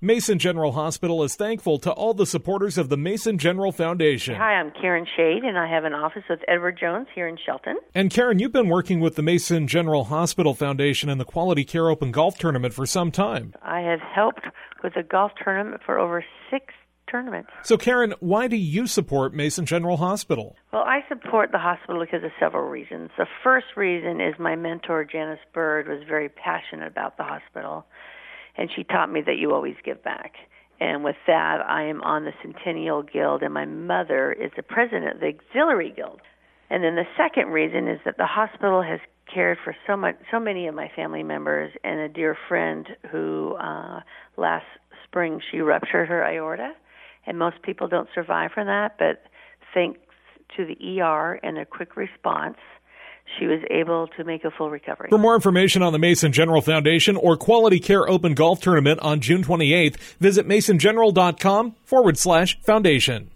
Mason General Hospital is thankful to all the supporters of the Mason General Foundation. Hi, I'm Karen Schade, and I have an office with Edward Jones here in Shelton. And Karen, you've been working with the Mason General Hospital Foundation and the Quality Care Open Golf Tournament for some time. I have helped with the golf tournament for over six tournaments. So, Karen, why do you support Mason General Hospital? Well, I support the hospital because of several reasons. The first reason is my mentor, Janice Bird, was very passionate about the hospital and she taught me that you always give back. And with that, I am on the Centennial Guild, and my mother is the president of the Auxiliary Guild. And then the second reason is that the hospital has cared for so much, so many of my family members, and a dear friend who uh, last spring she ruptured her aorta, and most people don't survive from that. But thanks to the ER and their quick response, she was able to make a full recovery. For more information on the Mason General Foundation or Quality Care Open Golf Tournament on June 28th, visit masongeneral.com forward slash foundation.